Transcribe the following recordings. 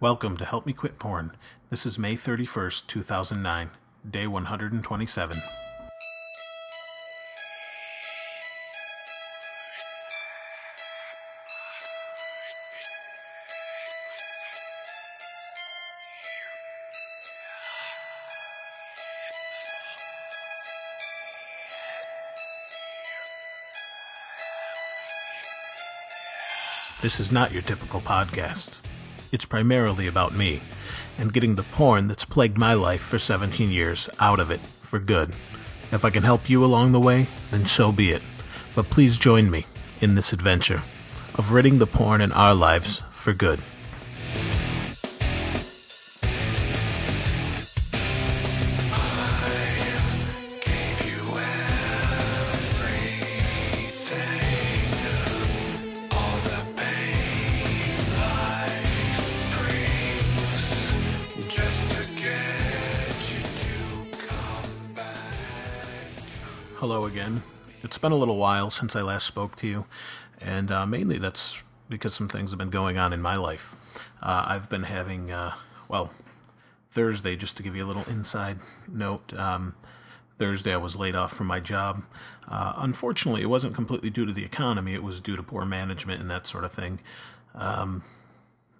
Welcome to Help Me Quit Porn. This is May 31st, 2009, day 127. This is not your typical podcast. It's primarily about me and getting the porn that's plagued my life for 17 years out of it for good. If I can help you along the way, then so be it. But please join me in this adventure of ridding the porn in our lives for good. Again. It's been a little while since I last spoke to you, and uh, mainly that's because some things have been going on in my life. Uh, I've been having, uh, well, Thursday, just to give you a little inside note, um, Thursday I was laid off from my job. Uh, unfortunately, it wasn't completely due to the economy, it was due to poor management and that sort of thing. Um,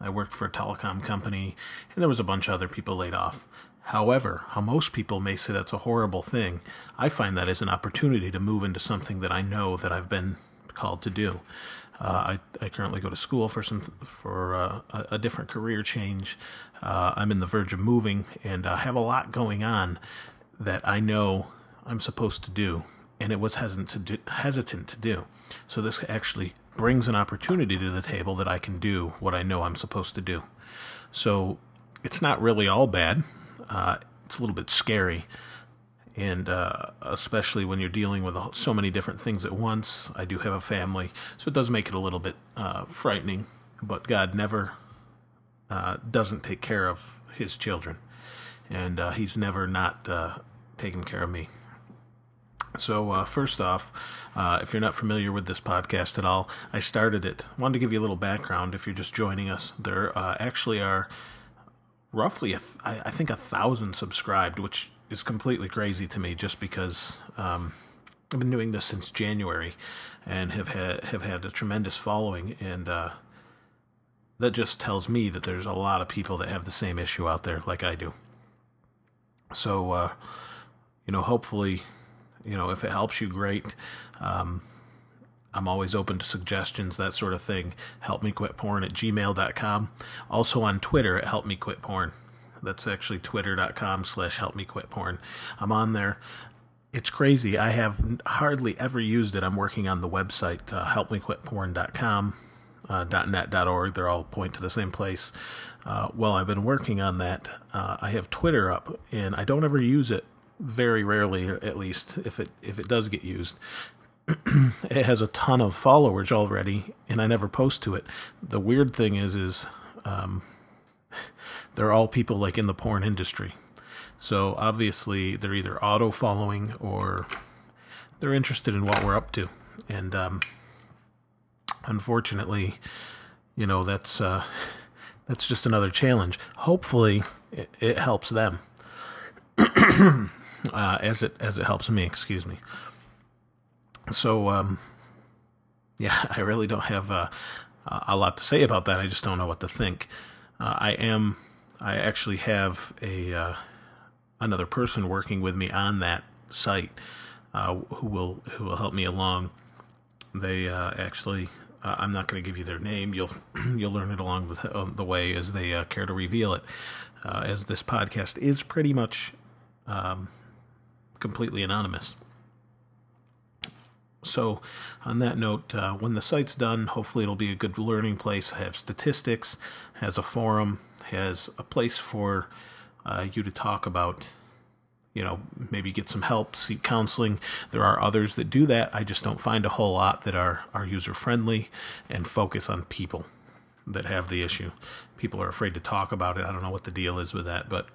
I worked for a telecom company, and there was a bunch of other people laid off. However, how most people may say that's a horrible thing, I find that as an opportunity to move into something that I know that I've been called to do. Uh, I, I currently go to school for some for uh, a, a, different career change. Uh, I'm in the verge of moving and I have a lot going on that I know I'm supposed to do, and it was hesitant to do, hesitant to do. So this actually brings an opportunity to the table that I can do what I know I'm supposed to do. So it's not really all bad. Uh, it's a little bit scary, and uh, especially when you're dealing with so many different things at once. I do have a family, so it does make it a little bit uh, frightening. But God never uh, doesn't take care of His children, and uh, He's never not uh, taken care of me. So, uh, first off, uh, if you're not familiar with this podcast at all, I started it. Wanted to give you a little background if you're just joining us. There uh, actually are roughly, th- I think, a thousand subscribed, which is completely crazy to me just because um, I've been doing this since January and have had, have had a tremendous following. And uh, that just tells me that there's a lot of people that have the same issue out there like I do. So, uh, you know, hopefully, you know, if it helps you, great. Um, I'm always open to suggestions, that sort of thing. Help me quit porn at gmail.com. Also on Twitter at help me quit porn. That's actually twitter.com slash help me quit porn. I'm on there. It's crazy. I have hardly ever used it. I'm working on the website, uh, helpmequitporn.com. Uh, .net, .org, they're all point to the same place. Uh, well, I've been working on that. Uh, I have Twitter up, and I don't ever use it. Very rarely, at least, if it if it does get used. it has a ton of followers already, and I never post to it. The weird thing is, is um, they're all people like in the porn industry. So obviously, they're either auto following or they're interested in what we're up to. And um, unfortunately, you know that's uh, that's just another challenge. Hopefully, it, it helps them uh, as it as it helps me. Excuse me. So, um, yeah, I really don't have uh, a lot to say about that. I just don't know what to think. Uh, I am, I actually have a uh, another person working with me on that site uh, who will who will help me along. They uh, actually, uh, I'm not going to give you their name. You'll you'll learn it along the, the way as they care to reveal it. as this podcast is pretty much um, completely anonymous. So, on that note, uh, when the site's done, hopefully it'll be a good learning place. Have statistics, has a forum, has a place for uh, you to talk about, you know, maybe get some help, seek counseling. There are others that do that. I just don't find a whole lot that are, are user friendly and focus on people that have the issue. People are afraid to talk about it. I don't know what the deal is with that, but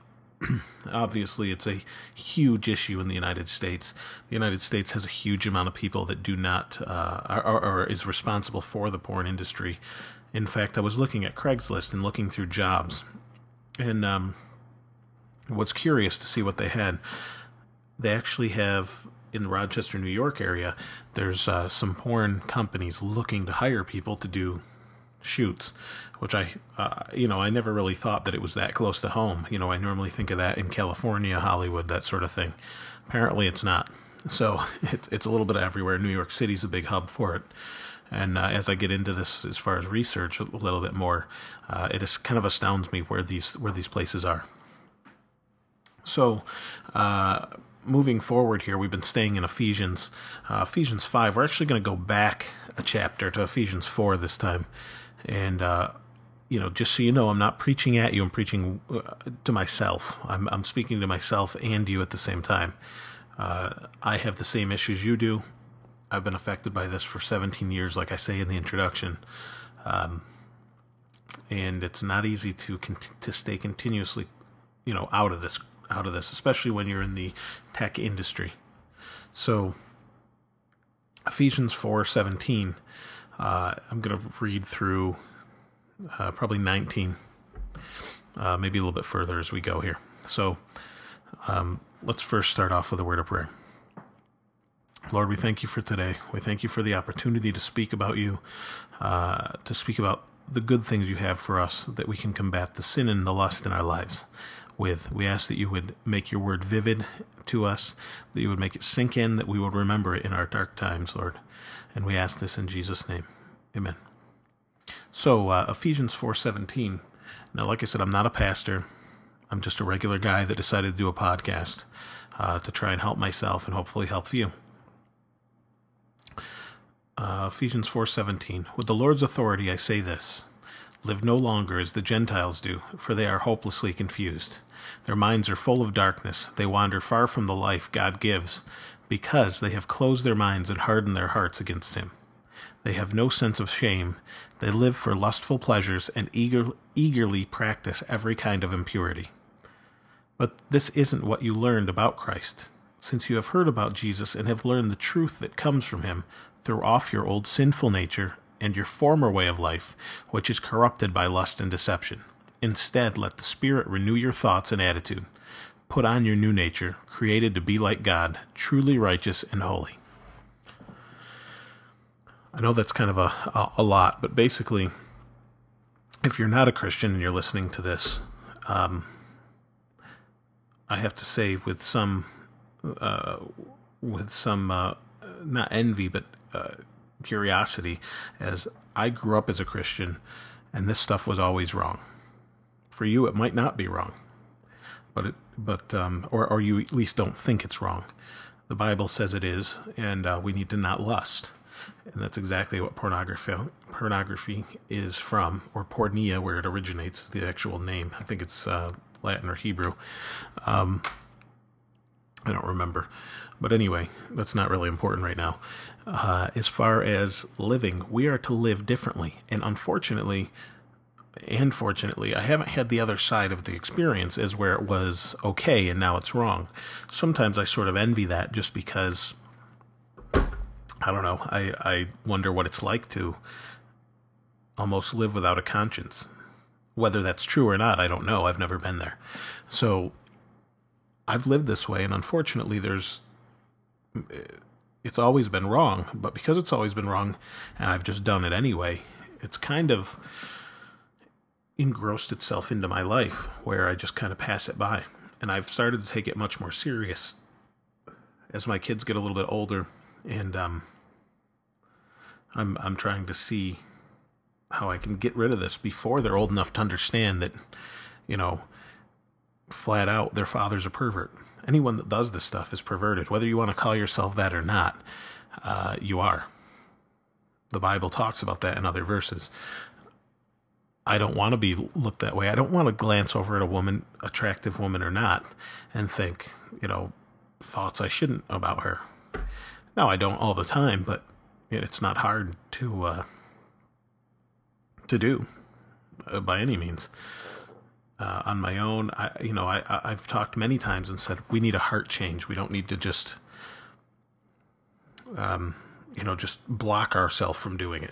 obviously it's a huge issue in the United States. The United States has a huge amount of people that do not uh, or, or is responsible for the porn industry. In fact, I was looking at Craigslist and looking through jobs, And um, what's curious to see what they had, they actually have in the Rochester, New York area, there's uh, some porn companies looking to hire people to do shoots, which I, uh, you know, I never really thought that it was that close to home. You know, I normally think of that in California, Hollywood, that sort of thing. Apparently, it's not. So it's it's a little bit everywhere. New York City's a big hub for it. And uh, as I get into this, as far as research a little bit more, uh, it is kind of astounds me where these where these places are. So, uh, moving forward here, we've been staying in Ephesians, uh, Ephesians five. We're actually going to go back a chapter to Ephesians four this time, and uh, you know, just so you know, I'm not preaching at you. I'm preaching uh, to myself. I'm I'm speaking to myself and you at the same time. I have the same issues you do. I've been affected by this for 17 years, like I say in the introduction. Um, and it's not easy to to stay continuously, you know, out of this out of this, especially when you're in the tech industry. So, Ephesians 4:17. Uh, I'm going to read through uh, probably 19, uh, maybe a little bit further as we go here. So, um, let's first start off with a word of prayer. Lord, we thank you for today. We thank you for the opportunity to speak about you, uh, to speak about the good things you have for us, that we can combat the sin and the lust in our lives with. We ask that you would make your word vivid to us, that you would make it sink in, that we would remember it in our dark times, Lord. And we ask this in Jesus' name. Amen. So, uh, Ephesians 4:17. Now, like I said, I'm not a pastor. I'm just a regular guy that decided to do a podcast uh, to try and help myself and hopefully help you. Uh, Ephesians 4:17 With the Lord's authority I say this live no longer as the Gentiles do for they are hopelessly confused. Their minds are full of darkness. They wander far from the life God gives because they have closed their minds and hardened their hearts against him. They have no sense of shame. They live for lustful pleasures and eager, eagerly practice every kind of impurity. But this isn't what you learned about Christ. Since you have heard about Jesus and have learned the truth that comes from him throw off your old sinful nature and your former way of life, which is corrupted by lust and deception. Instead, let the Spirit renew your thoughts and attitude. Put on your new nature, created to be like God, truly righteous and holy. I know that's kind of a, a, a lot, but basically, if you're not a Christian and you're listening to this, um, I have to say with some, uh, with some, uh, not envy, but uh, curiosity as I grew up as a Christian and this stuff was always wrong. For you, it might not be wrong, but it, but um, or or you at least don't think it's wrong. The Bible says it is, and uh, we need to not lust, and that's exactly what pornography pornography is from, or porneia, where it originates, the actual name. I think it's uh, Latin or Hebrew. Um, I don't remember. But anyway, that's not really important right now. Uh, as far as living, we are to live differently. And unfortunately, and fortunately, I haven't had the other side of the experience as where it was okay and now it's wrong. Sometimes I sort of envy that just because I don't know. I, I wonder what it's like to almost live without a conscience. Whether that's true or not, I don't know. I've never been there. So I've lived this way, and unfortunately, there's it's always been wrong. But because it's always been wrong, and I've just done it anyway, it's kind of engrossed itself into my life where I just kind of pass it by. And I've started to take it much more serious as my kids get a little bit older, and um, I'm I'm trying to see how I can get rid of this before they're old enough to understand that, you know, flat out their father's a pervert. Anyone that does this stuff is perverted, whether you want to call yourself that or not. Uh, you are. The Bible talks about that in other verses. I don't want to be looked that way. I don't want to glance over at a woman, attractive woman or not, and think, you know, thoughts I shouldn't about her. No, I don't all the time, but it's not hard to uh, to do uh, by any means uh, on my own. I, you know, I, I've talked many times and said we need a heart change. We don't need to just, um, you know, just block ourselves from doing it.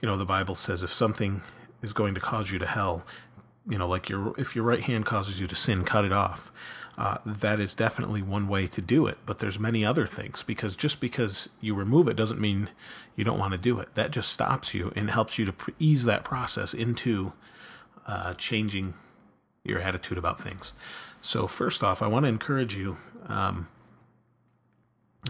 You know, the Bible says if something is going to cause you to hell, you know, like your if your right hand causes you to sin, cut it off. Uh, that is definitely one way to do it. But there's many other things because just because you remove it doesn't mean you don't want to do it. That just stops you and helps you to ease that process into uh, changing your attitude about things. So first off, I want to encourage you. Um,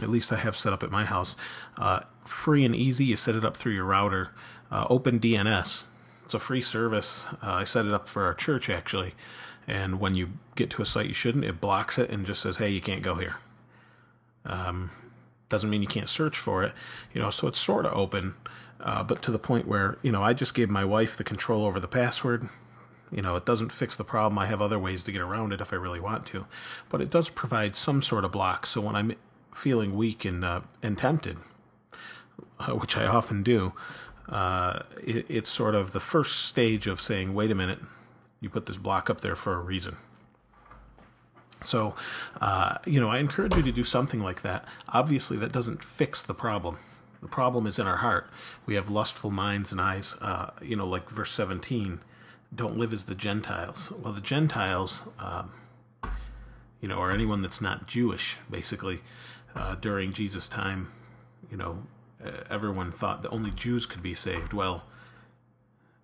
at least I have set up at my house. Uh, free and easy. You set it up through your router. Uh, OpenDNS. It's a free service. Uh, I set it up for our church actually. And when you get to a site you shouldn't, it blocks it and just says, "Hey, you can't go here." Um, doesn't mean you can't search for it, you know. So it's sort of open, uh, but to the point where you know I just gave my wife the control over the password. You know, it doesn't fix the problem. I have other ways to get around it if I really want to, but it does provide some sort of block. So when I'm feeling weak and uh, and tempted, uh, which I often do, uh, it, it's sort of the first stage of saying, "Wait a minute, you put this block up there for a reason." So, uh, you know, I encourage you to do something like that. Obviously, that doesn't fix the problem. The problem is in our heart. We have lustful minds and eyes. Uh, you know, like verse 17, don't live as the Gentiles. Well, the Gentiles, um, you know, or anyone that's not Jewish, basically, uh, during Jesus' time, you know, everyone thought that only Jews could be saved. Well,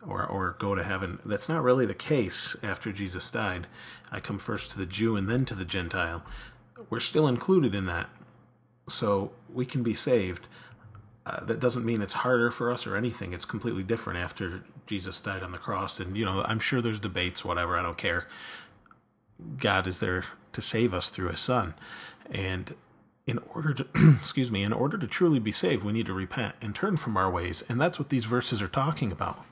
or or go to heaven. That's not really the case after Jesus died. I come first to the Jew and then to the Gentile. We're still included in that, so we can be saved. Uh, that doesn't mean it's harder for us or anything. It's completely different after Jesus died on the cross. And you know, I'm sure there's debates, whatever. I don't care. God is there to save us through His Son, and in order to excuse me in order to truly be saved we need to repent and turn from our ways and that's what these verses are talking about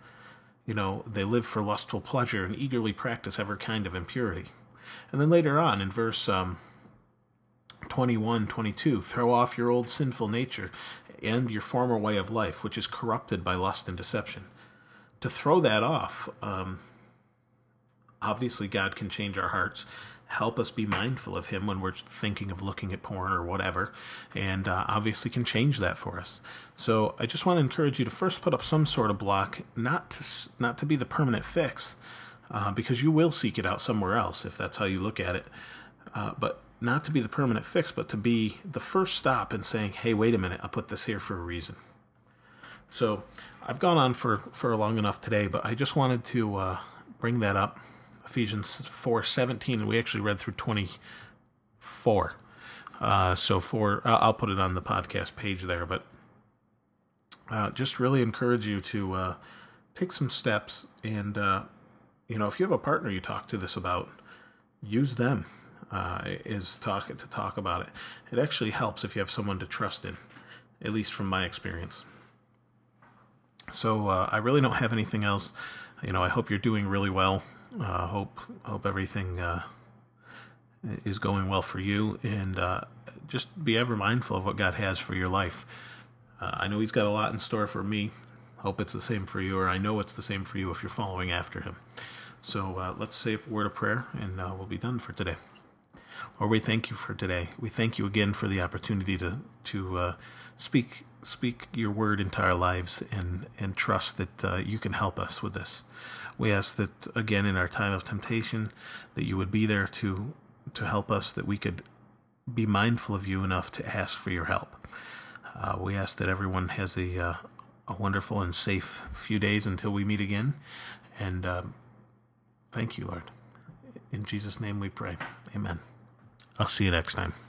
you know they live for lustful pleasure and eagerly practice every kind of impurity and then later on in verse um, 21 22 throw off your old sinful nature and your former way of life which is corrupted by lust and deception to throw that off um, obviously god can change our hearts. Help us be mindful of him when we're thinking of looking at porn or whatever and uh, obviously can change that for us. So i just want to encourage you to first put up some sort of block not to not to be the permanent fix uh, because you will seek it out somewhere else if that's how you look at it. Uh, but not to be the permanent fix but to be the first stop in saying hey wait a minute i put this here for a reason so i've gone on for for long enough today but i just wanted to uh, bring that up Ephesians 4 17, and we actually read through 24. Uh, so for I'll put it on the podcast page there, but uh, just really encourage you to uh, take some steps, and uh, you know if you have a partner you talk to this about, use them uh, is talk to talk about it. It actually helps if you have someone to trust in, at least from my experience. So uh, I really don't have anything else. You know, I hope you're doing really well. Uh, hope hope everything uh, is going well for you, and uh, just be ever mindful of what God has for your life. Uh, I know He's got a lot in store for me. Hope it's the same for you, or I know it's the same for you if you're following after Him. So uh, let's say a word of prayer, and uh, we'll be done for today. Lord, we thank you for today. We thank you again for the opportunity to to speak speak your word into our lives and and trust that you can help us with this. We ask that again in our time of temptation that you would be there to to help us that we could be mindful of you enough to ask for your help. Uh, we ask that everyone has a uh, a wonderful and safe few days until we meet again, and um, thank you, Lord. In Jesus' name we pray. Amen. I'll see you next time.